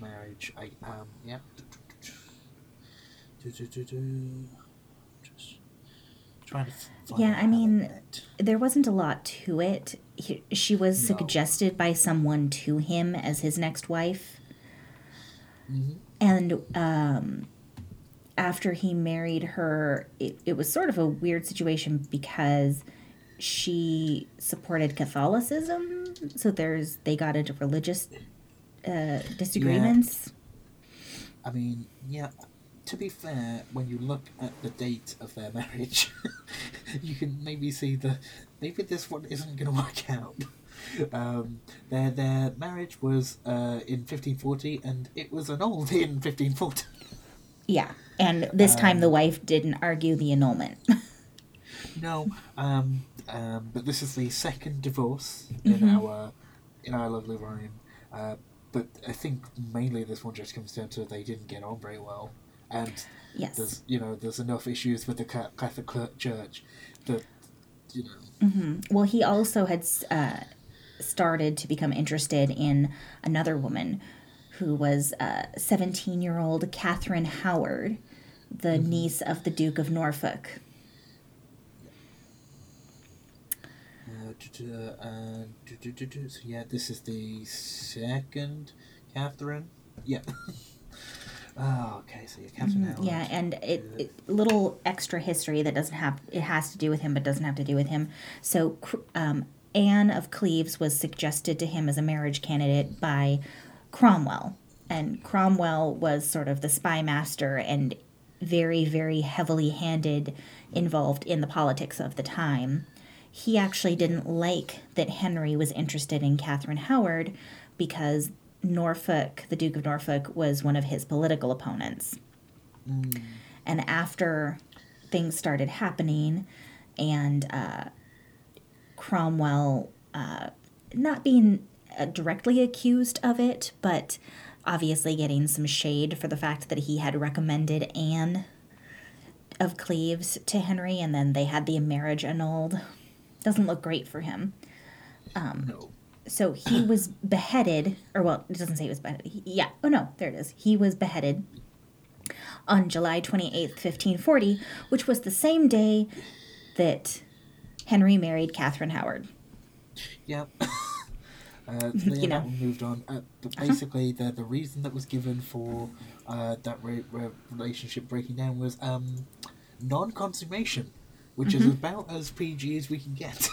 marriage. I um yeah. Just trying to. Find Yeah, I mean. There wasn't a lot to it. He, she was No. suggested by someone to him as his next wife, Mhm. and um, after he married her, it, it was sort of a weird situation because she supported Catholicism, so there's they got into religious uh, disagreements. I mean, yeah. To be fair, when you look at the date of their marriage, you can maybe see the maybe this one isn't going to work out. Um, their their marriage was uh, in 1540, and it was annulled in 1540. Yeah, and this time the wife didn't argue the annulment. No, um, um, but this is the second divorce in our in our lovely Ryan. Uh, but I think mainly this one just comes down to they didn't get on very well, and yes. there's you know there's enough issues with the Catholic Church that you know Mm-hmm. Well, he also had uh, started to become interested in another woman who was uh, 17 year old Catherine Howard, the niece of the Duke of Norfolk. Uh, so yeah, this is the second Catherine. Yeah. oh, okay. So Howard. Mm-hmm. Yeah, and it, it little extra history that doesn't have it has to do with him, but doesn't have to do with him. So, um, Anne of Cleves was suggested to him as a marriage candidate by Cromwell, and Cromwell was sort of the spy master and very, very heavily handed involved in the politics of the time. He actually didn't like that Henry was interested in Catherine Howard because Norfolk, the Duke of Norfolk, was one of his political opponents. And after things started happening, and uh, Cromwell uh, not being uh, directly accused of it, but obviously getting some shade for the fact that he had recommended Anne of Cleves to Henry, and then they had the marriage annulled. Doesn't look great for him. No. So he was beheaded, or well, it doesn't say he was beheaded. He- yeah, oh no, there it is. He was beheaded on July 28th, 1540, which was the same day that Henry married Catherine Howard. Yep. Uh, yeah, You know. Uh-huh. moved on. Uh, but basically, the the reason that was given for uh, that re- re- relationship breaking down was um, non-consummation, which Mm-hmm. is about as PG as we can get.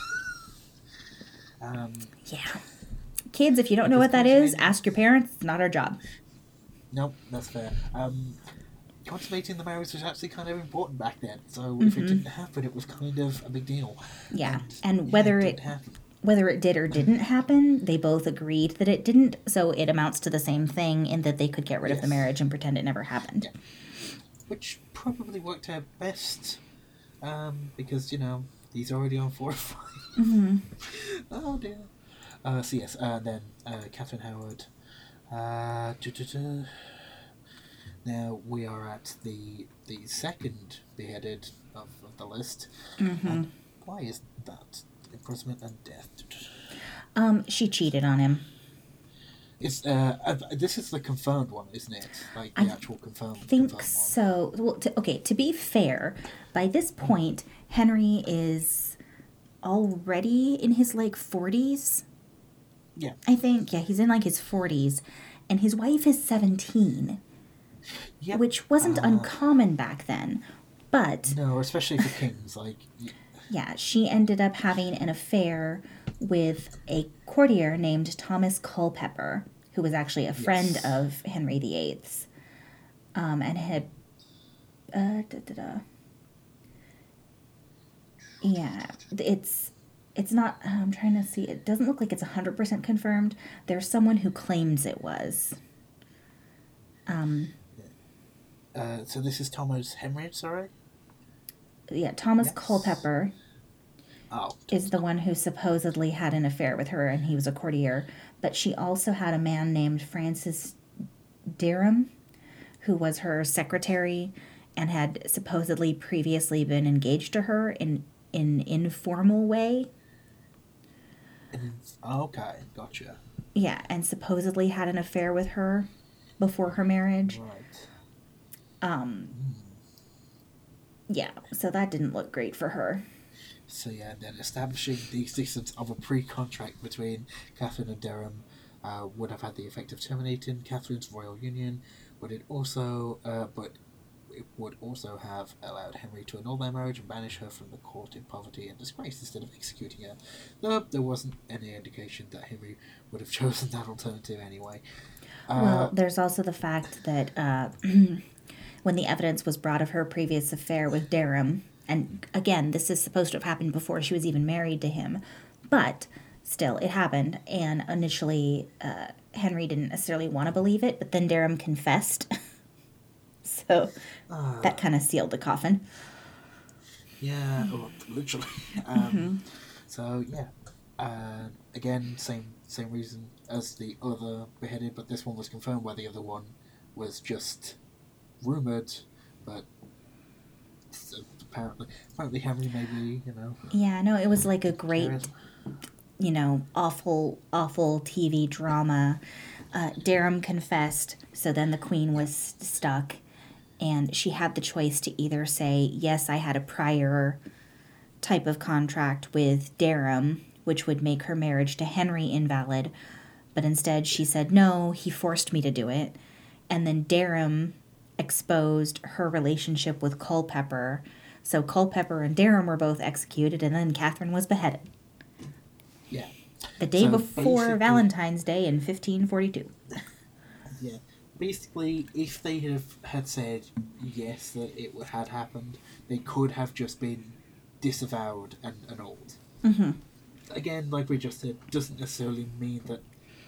um, Yeah. Kids, if you don't know what that is, ask your parents. It's not our job. nope, that's fair. Um, consummating the marriage was actually kind of important back then. So if it didn't happen, it was kind of a big deal. Mm-hmm. Yeah, and yeah, whether didn't it- Whether it did or didn't happen, they both agreed that it didn't, so it amounts to the same thing in that they could get rid of the marriage and pretend it never happened. Yeah. which probably worked out best um, because you know he's already on four or 5 Mm-hmm. oh dear. Uh, so yes, uh, then uh, Catherine Howard. Uh, now we are at the the second beheaded of, of the list. Mm-hmm. And why is that imprisonment and death? Um, she cheated on him. It's uh, this is the confirmed one, isn't it? Like the I actual confirmed. I think confirmed so. Well, to, okay, to be fair, by this point, Henry is already in his like 40s. Yeah. I think. Yeah, he's in like his 40s. And his wife is 17, Yep. which wasn't Uh, uncommon back then. But No, especially for kings. Like, yeah, she ended up having an affair with a courtier named Thomas Culpeper, who was actually a friend Yes. of Henry VIII's, um, and had. Uh, da, da, da. Yeah, it's it's not. I'm trying to see. It doesn't look like it's hundred percent confirmed. There's someone who claims it was. Um, uh, so this is Thomas Henry, sorry? yeah, Thomas Yes. Culpeper. Oh, is the one who supposedly had an affair with her and he was a courtier. But she also had a man named Francis Derham, who was her secretary and had supposedly previously been engaged to her in in informal way. okay, gotcha. Yeah, and supposedly had an affair with her before her marriage. Right. Um Yeah, so that didn't look great for her. So yeah, and then establishing the existence of a pre-contract between Catherine and Derham uh, would have had the effect of terminating Catherine's royal union, but it also, uh, but it would also have allowed Henry to annul their marriage and banish her from the court in poverty and disgrace instead of executing her. Though there wasn't any indication that Henry would have chosen that alternative anyway. Uh, Well, there's also the fact that uh, when the evidence was brought of her previous affair with Derham, and again, this is supposed to have happened before she was even married to him, but still, it happened. And initially, uh, Henry didn't necessarily want to believe it, but then Derham confessed. so Ah. that kind of sealed the coffin. Yeah, well, literally. Um, So yeah, uh, again, same same reason as the other beheaded, but this one was confirmed. Where the other one was just rumored, but apparently, apparently Henry maybe you know. Yeah, no, it was like a great carried- you know, awful, awful TV drama. Uh, Derham confessed, so then the queen was stuck, and she had the choice to either say, Yes, I had a prior type of contract with Derham, which would make her marriage to Henry invalid, but instead she said, No, he forced me to do it. And then Derham exposed her relationship with Culpeper. So Culpeper and Derham were both executed, and then Catherine was beheaded Yeah, the day So before Valentine's Day in 1542. yeah. Basically, if they have had said yes that it had happened, they could have just been disavowed and annulled. Mm-hmm. again, like we just said, doesn't necessarily mean that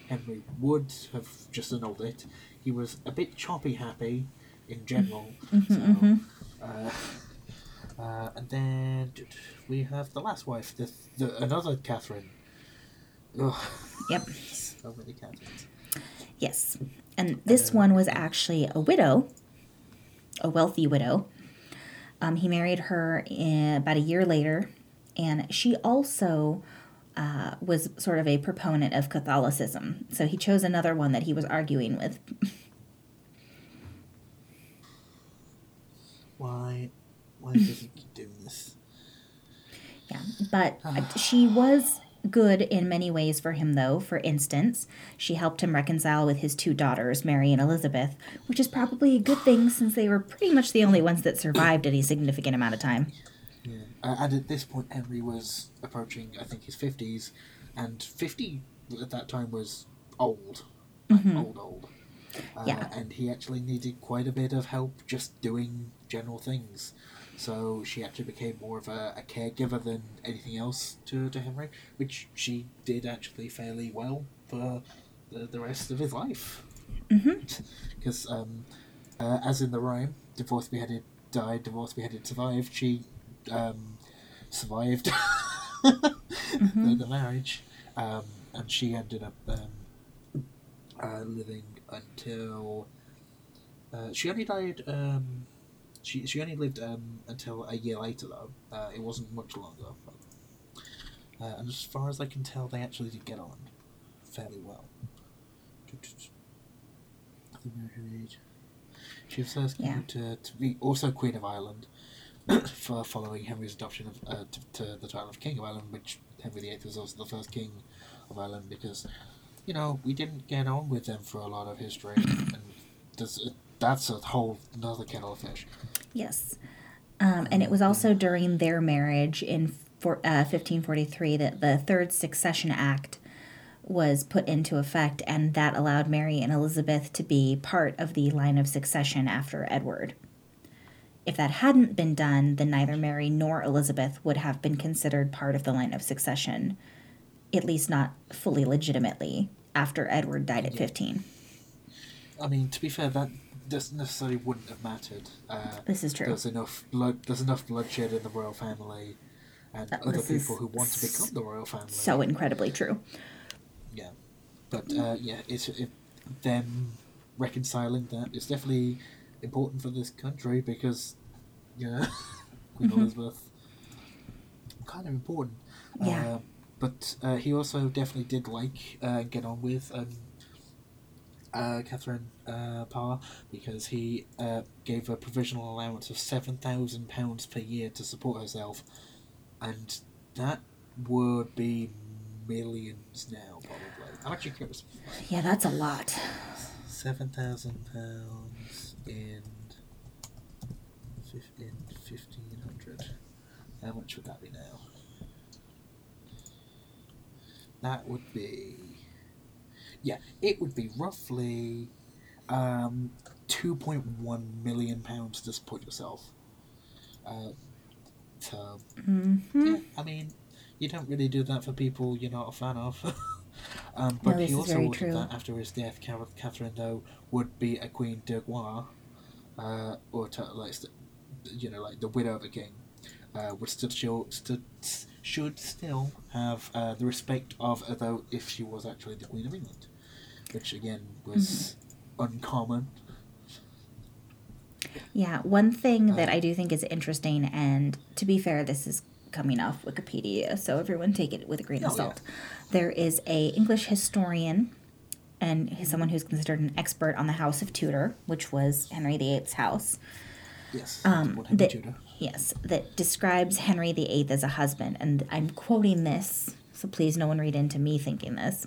Henry would have just annulled it. He was a bit choppy happy in general. so, Uh, uh, and then we have the last wife, the, the another Catherine. Ugh, Yep. so many Catherines. Yes. And this one was actually a widow, a wealthy widow. Um, he married her in, about a year later, and she also uh, was sort of a proponent of Catholicism. So he chose another one that he was arguing with. Why? Why does he keep doing this? Yeah, but uh, she was good in many ways for him, though. For instance, she helped him reconcile with his two daughters, Mary and Elizabeth, which is probably a good thing since they were pretty much the only ones that survived any significant amount of time. Yeah. Uh, and at this point, Henry was approaching, I think, his 50s, and 50 at that time was old. Like, Old, old. Uh, Yeah. And he actually needed quite a bit of help just doing general things. So she actually became more of a, a caregiver than anything else to, to Henry, which she did actually fairly well for the, the rest of his life. Because, um, uh, as in the rhyme, divorced, beheaded, died, divorced, beheaded, survived, she um, survived the, the marriage, um, and she ended up um, uh, living until uh, she only died. Um, she she only lived um, until a year later though. Uh, it wasn't much longer. Uh, and as far as I can tell, they actually did get on fairly well. The. She was first Yeah. to, to be also Queen of Ireland for following Henry's adoption of uh, to, to the title of King of Ireland, which Henry VIII was also the first King of Ireland because, you know, we didn't get on with them for a lot of history, and there's, that's a whole another kettle of fish. Yes. Um, and it was also during their marriage in for, uh, 1543 that the Third Succession Act was put into effect, and that allowed Mary and Elizabeth to be part of the line of succession after Edward. If that hadn't been done, then neither Mary nor Elizabeth would have been considered part of the line of succession, at least not fully legitimately, after Edward died at 15. I mean, to be fair, that doesn't necessarily wouldn't have mattered. Uh, This is true. There's enough blood. There's enough bloodshed in the royal family, and other people who want to become the royal family. So incredibly true. Yeah, but uh, yeah, it's it, them reconciling that is definitely important for this country because yeah, Queen Mm-hmm. Elizabeth kind of important. Yeah. Uh, but uh, he also definitely did like uh, get on with um, uh, Catherine uh, Parr because he uh, gave her provisional allowance of seven thousand pounds per year to support herself, and that would be millions now probably. I'm actually curious. Yeah, that's a lot. Seven thousand pounds in 15, 1500. How much would that be now? That would be. Yeah, it would be roughly um, 2.1 million pounds to support yourself. Uh, so, Mm-hmm. yeah, I mean, you don't really do that for people you're not a fan of. um, but No, he also ordered true. that after his death, Catherine, though, would be a queen de roi, uh, or to, like, you know, like the widow of a king, uh, would still should still have uh, the respect of, although if she was actually the queen of England, which again was Mm-hmm. uncommon. Yeah, one thing that Uh, I do think is interesting, and to be fair, this is coming off Wikipedia, so everyone take it with a grain of Oh, yeah. salt. There is a English historian and someone who's considered an expert on the House of Tudor, which was Henry VIII's house. Yes, Um, that- Tudor. Yes, that describes Henry VIII as a husband, and I'm quoting this, so please no one read into me thinking this.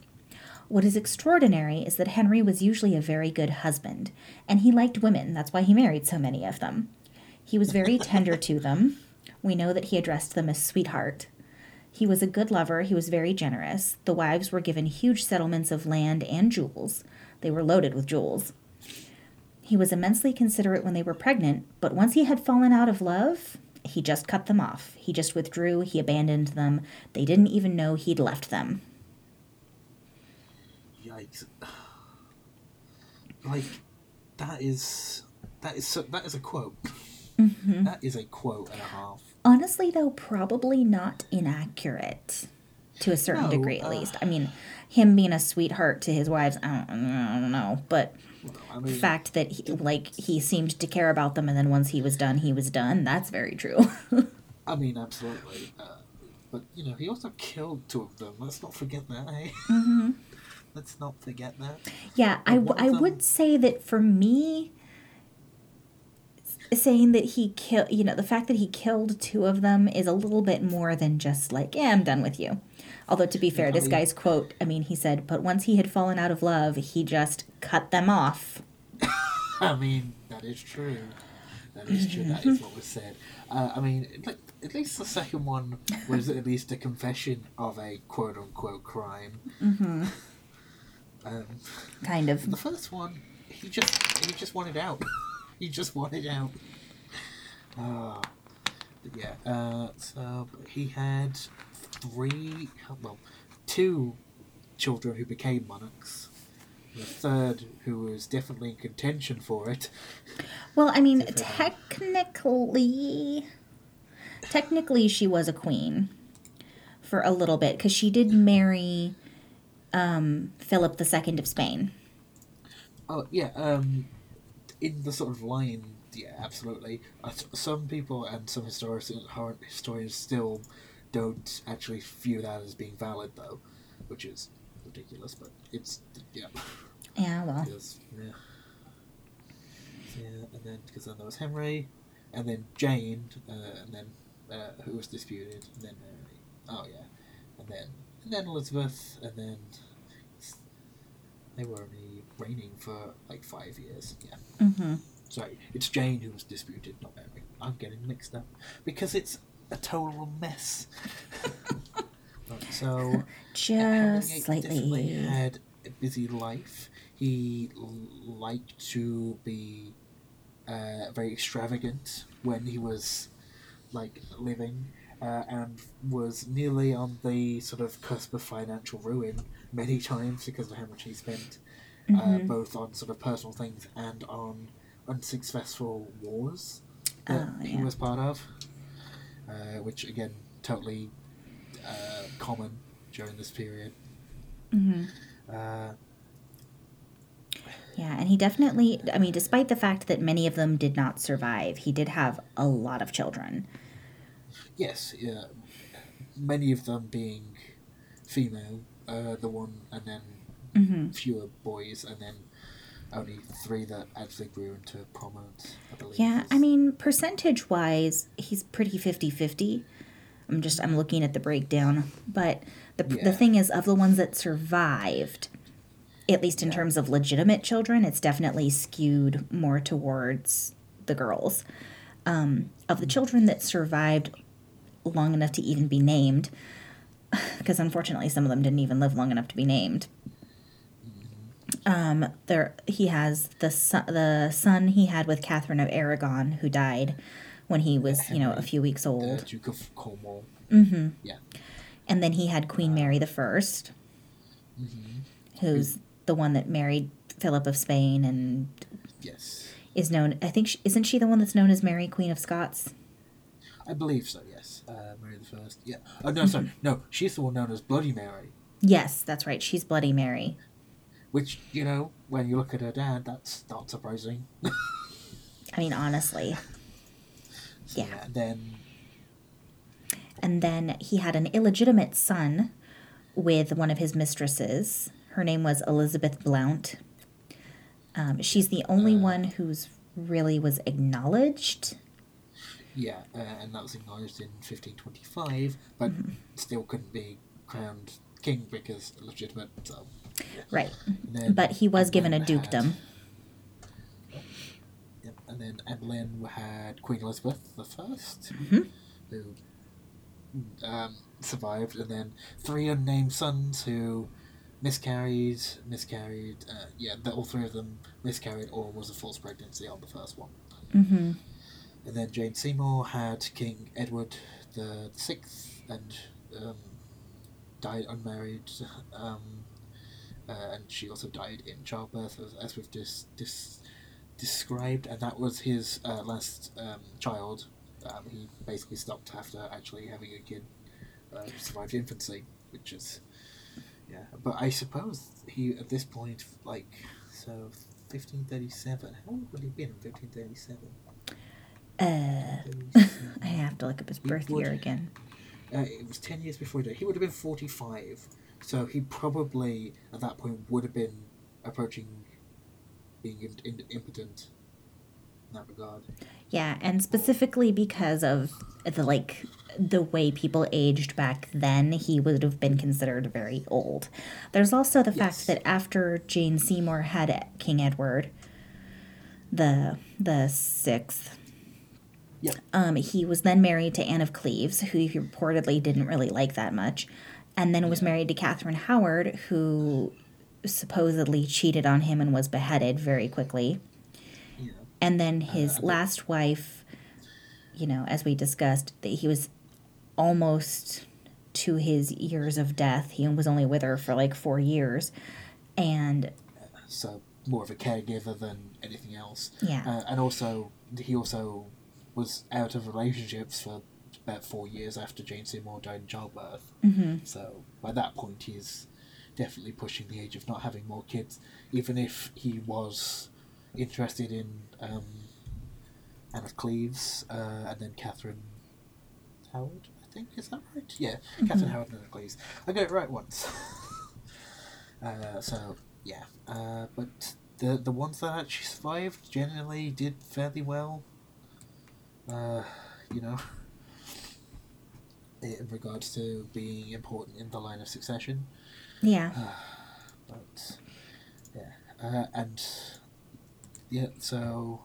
What is extraordinary is that Henry was usually a very good husband, and he liked women. That's why he married so many of them. He was very tender to them. We know that he addressed them as sweetheart. He was a good lover. He was very generous. The wives were given huge settlements of land and jewels. They were loaded with jewels. He was immensely considerate when they were pregnant, but once he had fallen out of love, he just cut them off. He just withdrew, he abandoned them. They didn't even know he'd left them. Yikes! Like that is that is so, that is a quote. Mm-hmm. That is a quote and a half. Honestly, though, probably not inaccurate to a certain No, degree, at uh, least. I mean, him being a sweetheart to his wives, I don't, I don't know. But Well, I the mean, fact that, he, like, he seemed to care about them and then once he was done, he was done, that's very true. I mean, absolutely. Uh, but you know, he also killed two of them. Let's not forget that. Eh? mm-hmm. Let's not forget that. Yeah, I, w- I would say that for me, saying that he killed, you know, the fact that he killed two of them is a little bit more than just like, yeah, I'm done with you. Although, to be fair, this guy's quote, I mean, he said, but once he had fallen out of love, he just cut them off. I mean, that is true. That is true. That is what was said. Uh, I mean, at least the second one was at least a confession of a quote unquote crime. Mm-hmm. Um, Kind of. the first one, he just he just wanted out. he just wanted out. Uh, but yeah. Uh, so he had three, well, two children who became monarchs. The third, who was definitely in contention for it, Well, I mean, had- technically, technically, she was a queen for a little bit because she did marry um, Philip II of Spain. Oh yeah, um, in the sort of line, yeah, absolutely. Uh, some people and some historians, historians still don't actually view that as being valid, though, which is ridiculous. But it's yeah, Yeah, well, because yeah, yeah, and then because then there was Henry, and then Jane, uh, and then uh, who was disputed, and then Mary. Oh yeah, and then and then Elizabeth, and then they were only reigning for like five years. Yeah. hmm Sorry, it's Jane who was disputed, not Mary. I'm getting mixed up because it's a total mess. So just slightly. had a busy life. He l- liked to be uh, very extravagant when he was like living, uh, and was nearly on the sort of cusp of financial ruin many times because of how much he spent, uh, Mhm. both on sort of personal things and on unsuccessful wars that Oh, he was part of, uh, which again totally uh, common during this period. hmm Uh, Yeah, and he definitely, I mean, despite the fact that many of them did not survive, he did have a lot of children. Yes, yeah, many of them being female. Uh, the one, and then hmm fewer boys, and then only three that actually grew into prominence. I believe. Yeah, I mean, percentage wise, he's pretty 50 50. I'm just, I'm looking at the breakdown. But the, Yeah. the thing is, of the ones that survived, at least in Yeah. terms of legitimate children, it's definitely skewed more towards the girls. um, of the children that survived long enough to even be named, because unfortunately some of them didn't even live long enough to be named. Um, there he has the son, the son he had with Catherine of Aragon, who died when he was you know a few weeks The old, Duke of Cornwall. mm-hmm. Yeah. and then he had Queen Mary the 1st who's the one that married Philip of Spain and Yes. is known. I think she, isn't she the one that's known as Mary Queen of Scots? I believe so. Uh, Yeah. Oh, no, sorry. No, she's the one known as Bloody Mary. Yes, that's right. She's Bloody Mary. Which, you know, when you look at her dad, that's not surprising. I mean, honestly. So, Yeah. and then, And then he had an illegitimate son with one of his mistresses. Her name was Elizabeth Blount. Um, she's the only one who's really was acknowledged. Yeah, uh, and that was acknowledged in 1525, but Mm-hmm. still couldn't be crowned king because illegitimate, so. Right. Then But he was given a Boleyn had- dukedom. Yep, and then Boleyn had Queen Elizabeth the 1st Mhm. who um, survived, and then three unnamed sons who miscarried, miscarried. Uh, yeah, the, all three of them miscarried, or was a false pregnancy on the first one. hmm And then Jane Seymour had King Edward the Sixth, and um, died unmarried. Um, uh, and she also died in childbirth, as, as we've dis, described. And that was his uh, last um, child. Um, he basically stopped after actually having a kid. Uh, survived infancy, which is yeah. But I suppose he at this point, like so, fifteen thirty seven. How old would he have been in fifteen thirty seven? Uh, I have to look up his birth would- year again. Uh, it was 10 years before he died. He would have been 45. So he probably, at that point, would have been approaching being in, in, impotent in that regard. Yeah, and specifically because of the like the way people aged back then, he would have been considered very old. There's also the Yes. fact that after Jane Seymour had King Edward, the the sixth, Yep. um, he was then married to Anne of Cleves, who he reportedly didn't really like that much, and then was married to Catherine Howard, who supposedly cheated on him and was beheaded very quickly. Know, And then his Uh, last wife, you know, as we discussed, that he was almost to his years of death. He was only with her for like four years. And so more of a caregiver than anything else. yeah, Uh, and also, he also was out of relationships for about four years after Jane Seymour died in childbirth. hmm So by that point, he's definitely pushing the age of not having more kids, even if he was interested in um, Anne of Cleves uh, and then Catherine Howard. I think is that right? Yeah, Catherine Howard and Anne Cleves. I got it right once. uh, so yeah, uh, but the the ones that actually survived generally did fairly well. Uh, you know in regards to being important in the line of succession. yeah, But yeah, uh, and yeah, so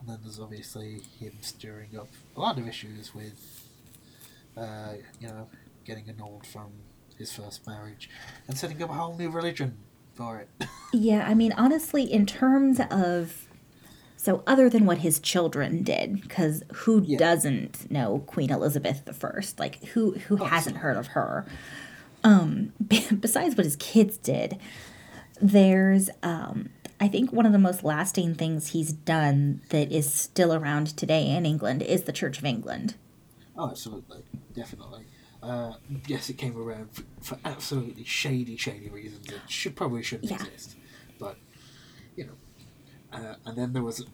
and then there's obviously him stirring up a lot of issues with, uh, you know, getting annulled from his first marriage and setting up a whole new religion for it. yeah. I mean, honestly, in terms of so other than what his children did, because who Yeah. doesn't know Queen Elizabeth the First? Like who who Oh, hasn't heard of her? Um, besides what his kids did, there's um, I think one of the most lasting things he's done that is still around today in England is the Church of England. Oh, absolutely, definitely. Uh, yes, it came around for, for absolutely shady, shady reasons. It should probably shouldn't Yeah. exist, but you know. Uh, and then there was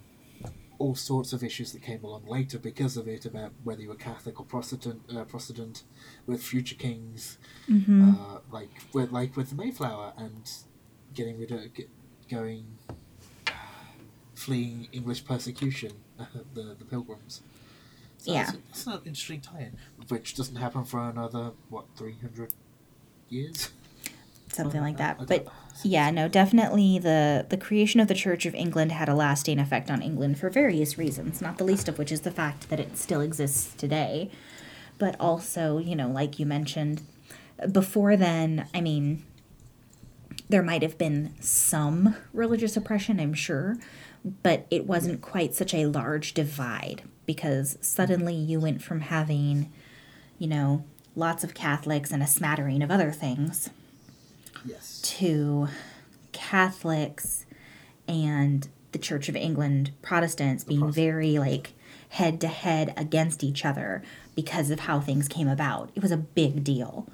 all sorts of issues that came along later because of it about whether you were Catholic or Protestant, uh, Protestant with future kings, Mm-hmm. uh, like with like with the Mayflower and getting rid of get, going fleeing English persecution, the the Pilgrims. So Yeah. that's, that's an interesting tie-in, which doesn't happen for another what three hundred years, Something like that. But Yeah, no, definitely the the creation of the Church of England had a lasting effect on England for various reasons, not the least of which is the fact that it still exists today. But also, you know, like you mentioned, before then, I mean, there might have been some religious oppression, I'm sure, but it wasn't quite such a large divide because suddenly you went from having, you know, lots of Catholics and a smattering of other things Yes. to Catholics and the Church of England Protestants being Protestant. very like head to head against each other because of how things came about. It was a big deal.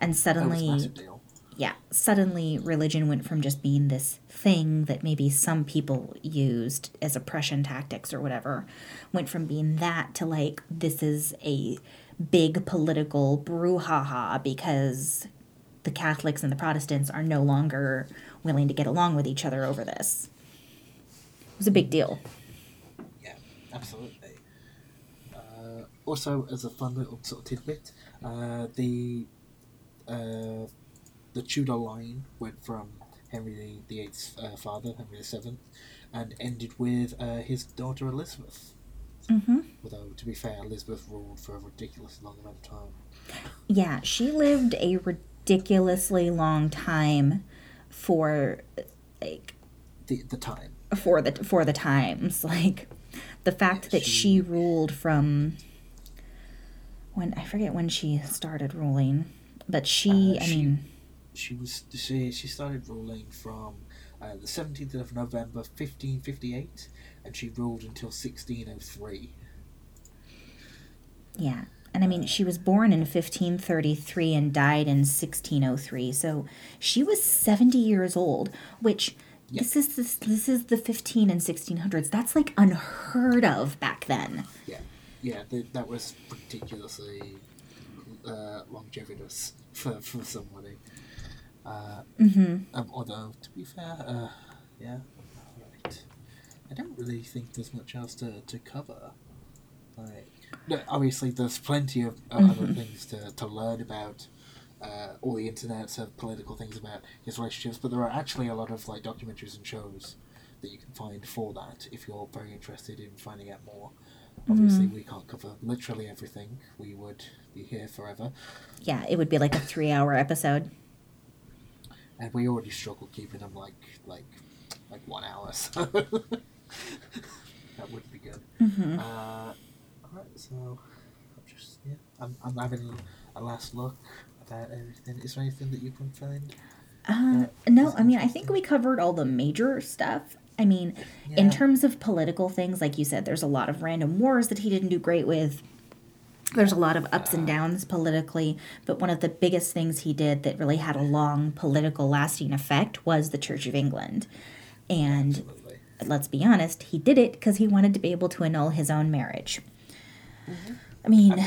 And That was a suddenly deal. yeah, suddenly religion went from just being this thing that maybe some people used as oppression tactics or whatever, went from being that to like this is a big political brouhaha because the Catholics and the Protestants are no longer willing to get along with each other over this. It was a big deal. Yeah, absolutely. Uh, also, as a fun little sort of tidbit, uh, the uh, the Tudor line went from Henry the Eighth's uh, father, Henry the Seventh, and ended with uh, his daughter Elizabeth. Mm-hmm. Although, to be fair, Elizabeth ruled for a ridiculous long amount of time. Yeah, she lived a ridiculously long time for like The the time. for the for the times like the fact Yeah, that she- she ruled from when I forget when she started ruling but she Uh, I she- mean She was she she started ruling from uh, the seventeenth of November, fifteen fifty eight, and she ruled until sixteen oh three. yeah and I mean she was born in 1533 and died in 1603 so she was 70 years old which Yeah. this is this, this is the 15 and 1600s that's like unheard of back then Yeah, yeah, th- that was ridiculously uh, longevitous for, for somebody. Uh, mhm um, although, to be fair, uh, yeah, right. I don't really think there's much else to, to cover. Like, obviously, there's plenty of uh, other things to, to learn about. Uh, all the internets have political things about his relationships, but there are actually a lot of like documentaries and shows that you can find for that if you're very interested in finding out more. Obviously, we can't cover literally everything. We would be here forever, yeah it would be like a 3 hour episode and we already struggle keeping them like like like one hour. So that would be good. mhm Uh, alright, so I'm just yeah, I'm, I'm having a last look about everything. Is there anything that you can find? Uh, no, I mean, I think we covered all the major stuff. I mean, in terms of political things, like you said, there's a lot of random wars that he didn't do great with. There's a lot of ups and downs politically, but one of the biggest things he did that really had a long political lasting effect was the Church of England. And Absolutely. let's be honest, he did it because he wanted to be able to annul his own marriage. Mm-hmm. I mean,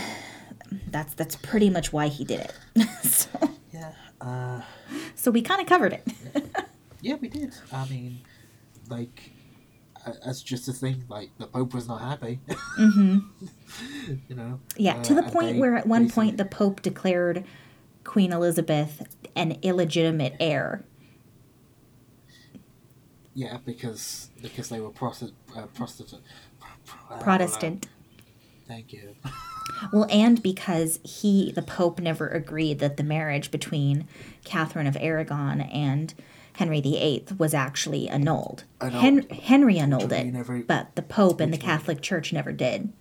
that's that's pretty much why he did it. so, Yeah. Uh, so we kind of covered it. yeah, we did. I mean, like, uh, as just a thing, like the Pope was not happy. mm-hmm. you know. Yeah, to Uh, the point they where at one point the Pope declared Queen Elizabeth an illegitimate heir. Yeah, because because they were Protestant. Uh, Protestant. Protestant. Thank you. Well, and because he, the Pope, never agreed that the marriage between Catherine of Aragon and Henry VIII was actually annulled. Annulled. Hen- Henry annulled it, but the Pope and the would- Catholic Church never did.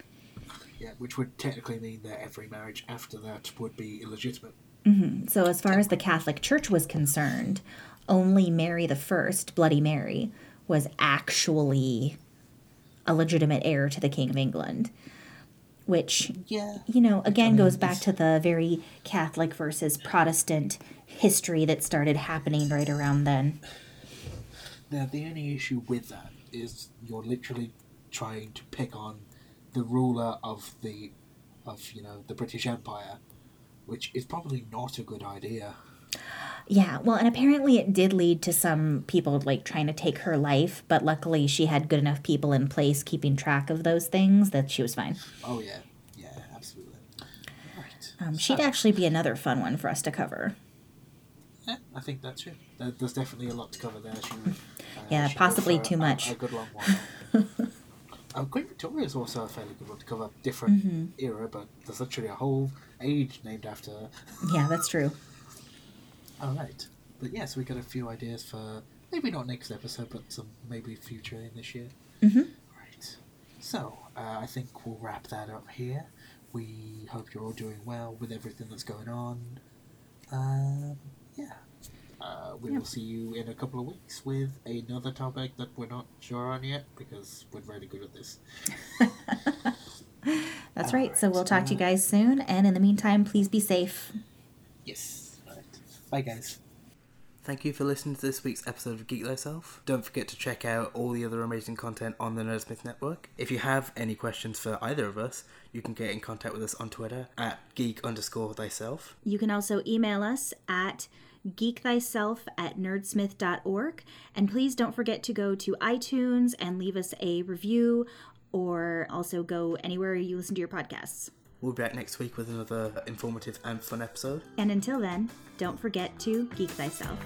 Yeah, which would technically mean that every marriage after that would be illegitimate. Mm-hmm. So, as far as the Catholic Church was concerned, only Mary the First, Bloody Mary, was actually a legitimate heir to the King of England. Which, Yeah. you know, again mean, goes back to the very Catholic versus Protestant history that started happening right around then. Now, the only issue with that is you're literally trying to pick on the ruler of the, of you know, the British Empire, which is probably not a good idea. Yeah, well, and apparently it did lead to some people like trying to take her life, but luckily she had good enough people in place keeping track of those things that she was fine. Oh yeah, yeah, absolutely. Right. Um, she'd actually be another fun one for us to cover. Yeah, I think that's it. There's definitely a lot to cover there. She, uh, Yeah, she possibly too a- much. A, good long while. uh, Queen Victoria is also a fairly good one to cover. Different Mm-hmm. era, but there's actually a whole age named after her. Yeah, that's true. All right. But yes, we got a few ideas for maybe not next episode, but some maybe future in this year. Mhm. Right. So uh, I think we'll wrap that up here. We hope you're all doing well with everything that's going on. Um, yeah. Uh, we Yeah. will see you in a couple of weeks with another topic that we're not sure on yet because we're really good at this. That's right. So we'll talk to you uh, guys soon. And in the meantime, please be safe. Yes. Right. Bye, guys. Thank you for listening to this week's episode of Geek Thyself. Don't forget to check out all the other amazing content on the Nerdsmith Network. If you have any questions for either of us, you can get in contact with us on Twitter at geek underscore thyself. You can also email us at geekthyself at nerdsmith.org. And please don't forget to go to iTunes and leave us a review or also go anywhere you listen to your podcasts. We'll be back next week with another informative and fun episode. And until then, don't forget to geek thyself.